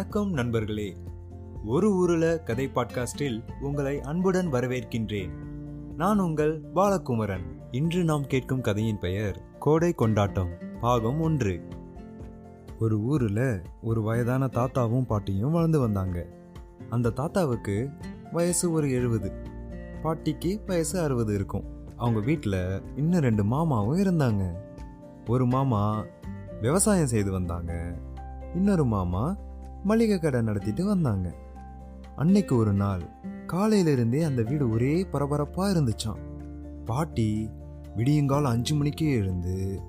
வணக்கம் நண்பர்களே. ஒரு ஊருல கதை பாட்காஸ்டில் உங்களை அன்புடன் வரவேற்கின்றேன். நான் உங்கள் பாலகுமரன். இன்று நாம் கேட்கும் கதையின் பெயர் கோடை கொண்டாட்டம் பாகம் ஒன்று. ஒரு ஊர்ல ஒரு வயதான தாத்தாவும் பாட்டியும் வளர்ந்து வந்தாங்க. அந்த தாத்தாவுக்கு வயசு ஒரு எழுபது பாட்டிக்கு வயசு அறுபது இருக்கும். அவங்க வீட்டில் இன்னும் ரெண்டு மாமாவும் இருந்தாங்க. ஒரு மாமா விவசாயம் செய்து வந்தாங்க. இன்னொரு மாமா மளிகை கடை நடத்திட்டு வந்தாங்க. அன்னைக்கு ஒரு நாள் காலையிலிருந்தே அந்த வீடு ஒரே பரபரப்பாக இருந்துச்சாம். பாட்டி விடியங்காலம் அஞ்சு மணிக்கே எழுந்து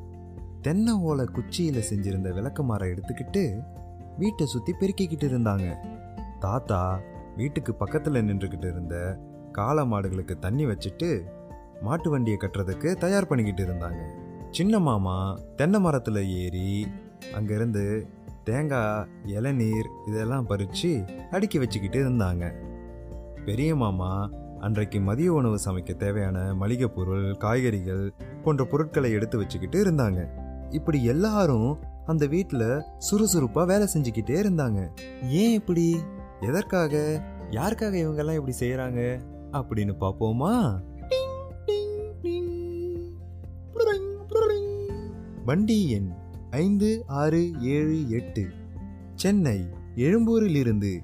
தென்னை ஓலை குச்சியில் செஞ்சிருந்த மரம் எடுத்துக்கிட்டு வீட்டை சுற்றி பெருக்கிக்கிட்டு இருந்தாங்க. தாத்தா வீட்டுக்கு பக்கத்தில் நின்றுக்கிட்டு இருந்த காளை மாடுகளுக்கு தண்ணி வச்சுட்டு மாட்டு வண்டியை கட்டுறதுக்கு தயார் பண்ணிக்கிட்டு இருந்தாங்க. சின்ன மாமா தென்னை மரத்தில் ஏறி அங்கேருந்து தேங்காய் இளநீர் இதெல்லாம் பறித்து அடுக்கி வச்சுக்கிட்டு இருந்தாங்க. பெரிய மாமா அன்றைக்கு மதிய உணவு சமைக்க தேவையான மளிகை பொருள் காய்கறிகள் போன்ற பொருட்களை எடுத்து வச்சுக்கிட்டு இருந்தாங்க. இப்படி எல்லாரும் அந்த வீட்டில் சுறுசுறுப்பாக வேலை செஞ்சுக்கிட்டே இருந்தாங்க. ஏன் இப்படி? எதற்காக? யாருக்காக இவங்கெல்லாம் இப்படி செய்கிறாங்க அப்படின்னு பார்ப்போமா வண்டி எண் ஐந்து ஆறு ஏழு எட்டு. சென்னை எழும்பூரிலிருந்து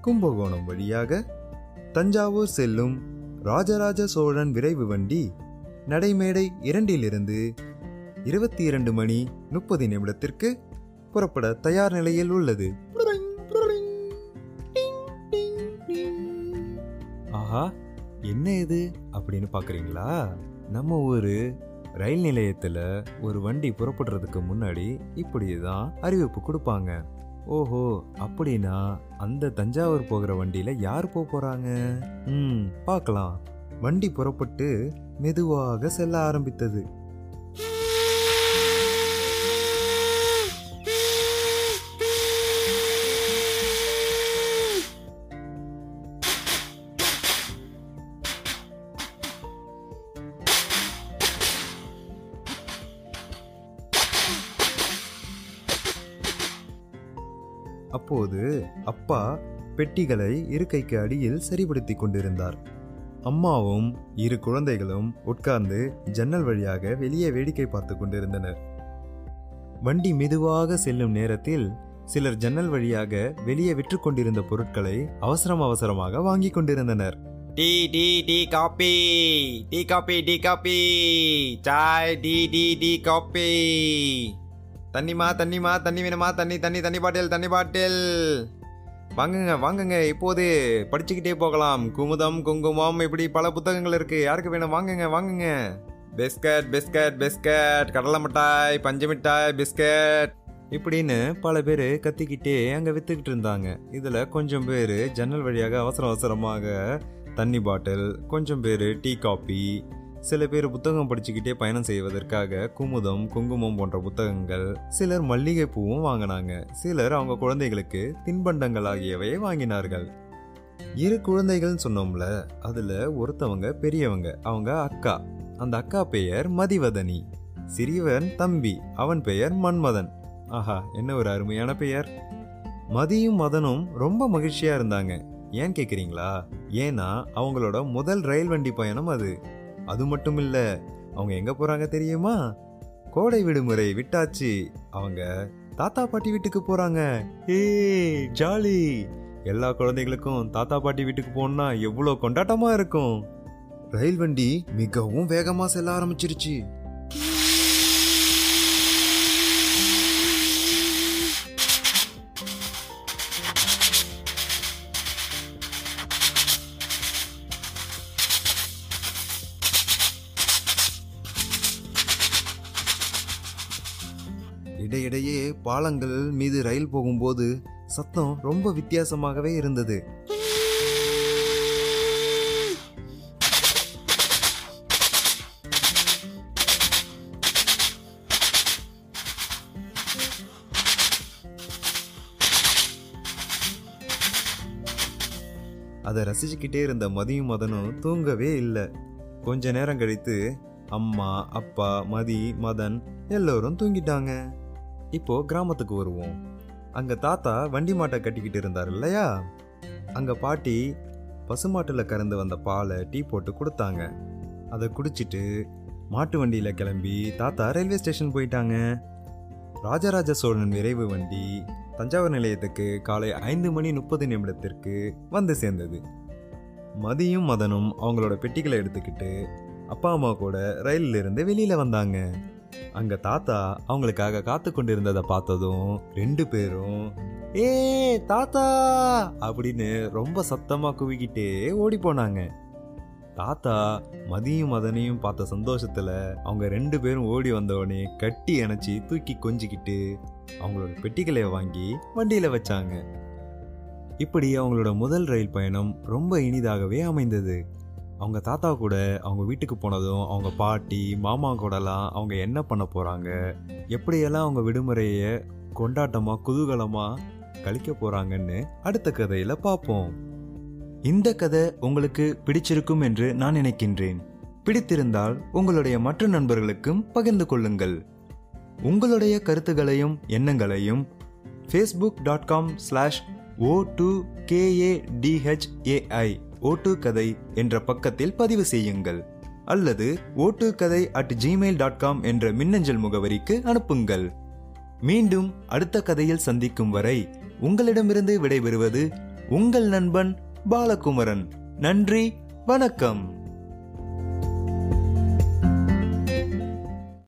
கும்பகோணம் வழியாக தஞ்சாவூர் செல்லும் ராஜராஜ சோழன் விரைவு வண்டி நடைமேடை இரண்டிலிருந்து இருபத்தி இரண்டு மணி முப்பது நிமிடத்திற்கு புறப்பட தயார் நிலையில் உள்ளது. ஆஹா என்ன இது? அப்படின்னு பாக்குறீங்களா நம்ம ஊரு ரயில் நிலையத்துல ஒரு வண்டி புறப்படுறதுக்கு முன்னாடி இப்படி தான் அறிவிப்பு கொடுப்பாங்க. ஓஹோ அப்படின்னா அந்த தஞ்சாவூர் போகிற வண்டியில யார் போக போறாங்க? ம் பார்க்கலாம். வண்டி புறப்பட்டு மெதுவாக செல்ல ஆரம்பித்தது. அப்போது அப்பா பெட்டிகளை இருக்கைக்கு அடியில் சரிபடுத்திக் கொண்டிருந்தார். அம்மாவும் இரு குழந்தைகளும் உட்கார்ந்து ஜன்னல் வழியாக வெளியே வேடிக்கை பார்த்து கொண்டிருந்தனர். வண்டி மெதுவாக செல்லும் நேரத்தில் சிலர் ஜன்னல் வழியாக வெளியே விற்று கொண்டிருந்த பொருட்களை அவசரம் அவசரமாக வாங்கி கொண்டிருந்தனர். Tea tea tea coffee! Tea coffee tea coffee! Sai tea tea tea coffee! தண்ணிமா தண்ணிமா தண்ணி வேணுமா? தண்ணி தண்ணி தண்ணி பாட்டில் தண்ணி பாட்டில். வாங்குங்க வாங்குங்க. இப்போது படிச்சுக்கிட்டே போகலாம். குமுதம் குங்குமம் இப்படி பல புத்தகங்கள் இருக்கு. யாருக்கு வேணும்? வாங்குங்க வாங்குங்க. Biscuit biscuit biscuit. கடலை மிட்டாய் பஞ்சு மிட்டாய் பிஸ்கட். இப்படின்னு பல பேர் கத்திக்கிட்டே அங்கே விற்றுக்கிட்டு இருந்தாங்க. இதில் கொஞ்சம் பேர் ஜன்னல் வழியாக அவசர அவசரமாக தண்ணி பாட்டில் கொஞ்சம் பேர் டீ காப்பி சில பேர் புத்தகம் படிச்சுக்கிட்டே பயணம் செய்வதற்காக குமுதம் குங்குமம் போன்ற புத்தகங்கள். சிலர் மல்லிகை பூவும் வாங்கினாங்க. சிலர் அவங்க குழந்தைகளுக்கு தின்பண்டங்கள் ஆகியவையை வாங்கினார்கள். இரு குழந்தைகள்னு சொன்னோம்ல அதுல ஒருத்தவங்க பெரியவங்க அவங்க அக்கா. அந்த அக்கா பெயர் மதிவதனி. சிறியவன் தம்பி அவன் பெயர் மன்மதன். ஆஹா என்ன ஒரு அருமையான பெயர். மதியும் மதனும் ரொம்ப மகிழ்ச்சியா இருந்தாங்க. ஏன் கேக்குறீங்களா? ஏன்னா அவங்களோட முதல் ரயில் வண்டி பயணம் அது. அது மட்டும் இல்லை அவங்க எங்கே போகிறாங்க தெரியுமா? கோடை விடுமுறை விட்டாச்சு. அவங்க தாத்தா பாட்டி வீட்டுக்கு போகிறாங்க ஏ ஜாலி. எல்லா குழந்தைகளுக்கும் தாத்தா பாட்டி வீட்டுக்கு போகணுன்னா எவ்வளோ கொண்டாட்டமாக இருக்கும். ரயில் வண்டி மிகவும் வேகமாக செல்ல ஆரம்பிச்சிருச்சு. இடையிடையே பாலங்கள் மீது ரயில் போகும்போது சத்தம் ரொம்ப வித்தியாசமாகவே இருந்தது. அதை ரசிச்சுக்கிட்டே இருந்த மதியும் மதனும் தூங்கவே இல்லை. கொஞ்ச நேரம் கழித்து அம்மா அப்பா மதி மதன் எல்லோரும் தூங்கிட்டாங்க. இப்போ கிராமத்துக்கு வருவோம். அங்க தாத்தா வண்டி மாட்டை கட்டிக்கிட்டு இருந்தார் இல்லையா? அங்க பாட்டி பசுமாட்டில் கறந்து வந்த பாலை டீ போட்டு கொடுத்தாங்க. அதை குடிச்சிட்டு மாட்டு வண்டியில் கிளம்பி தாத்தா ரயில்வே ஸ்டேஷன் போயிட்டாங்க. ராஜராஜ சோழன் விரைவு வண்டி தஞ்சாவூர் நிலையத்துக்கு காலை ஐந்து மணி முப்பது நிமிடத்திற்கு வந்து சேர்ந்தது. மதியும் மதனும் அவங்களோட பெட்டிகளை எடுத்துக்கிட்டு அப்பா அம்மா கூட ரயிலில் இருந்து வந்தாங்க. அங்க தாத்தா அவங்களுக்காக காத்து கொண்டிருந்ததை பார்த்ததும் ரெண்டு பேரும் ஏ தாத்தா! அப்படின்னு ரொம்ப சத்தமா குவிக்கிட்டே ஓடி போனாங்க. தாத்தா மதியும் மதனையும் பார்த்த சந்தோஷத்துல அவங்க ரெண்டு பேரும் ஓடி வந்தவொடனே கட்டி அணைச்சி தூக்கி கொஞ்சிக்கிட்டு அவங்களோட பெட்டிகளை வாங்கி வண்டியில வச்சாங்க. இப்படி அவங்களோட முதல் ரயில் பயணம் ரொம்ப இனிதாகவே அமைந்தது. அவங்க தாத்தா கூட அவங்க வீட்டுக்கு போனதும் அவங்க பாட்டி மாமா கூடலாம் அவங்க என்ன பண்ண போகிறாங்க எப்படியெல்லாம் அவங்க விடுமுறையை கொண்டாட்டமாக குதூகலமாக கழிக்க போகிறாங்கன்னு அடுத்த கதையில் பார்ப்போம் இந்த கதை உங்களுக்கு பிடிச்சிருக்கும் என்று நான் நினைக்கின்றேன். பிடித்திருந்தால் உங்களுடைய மற்ற நண்பர்களுக்கும் பகிர்ந்து கொள்ளுங்கள். உங்களுடைய கருத்துகளையும் எண்ணங்களையும் Facebook dot com slash O two K A D H A I ஓட்டு கதை என்ற பக்கத்தில் பதிவு செய்யுங்கள். அல்லது ஓட்டு கதை அட் ஜிமெயில் டாட் காம் என்ற மின்னஞ்சல் முகவரிக்கு அனுப்புங்கள். மீண்டும் அடுத்த கதையில் சந்திக்கும் வரை உங்களிடமிருந்து விடைபெறுவது உங்கள் நண்பன் பாலகுமரன். நன்றி வணக்கம்.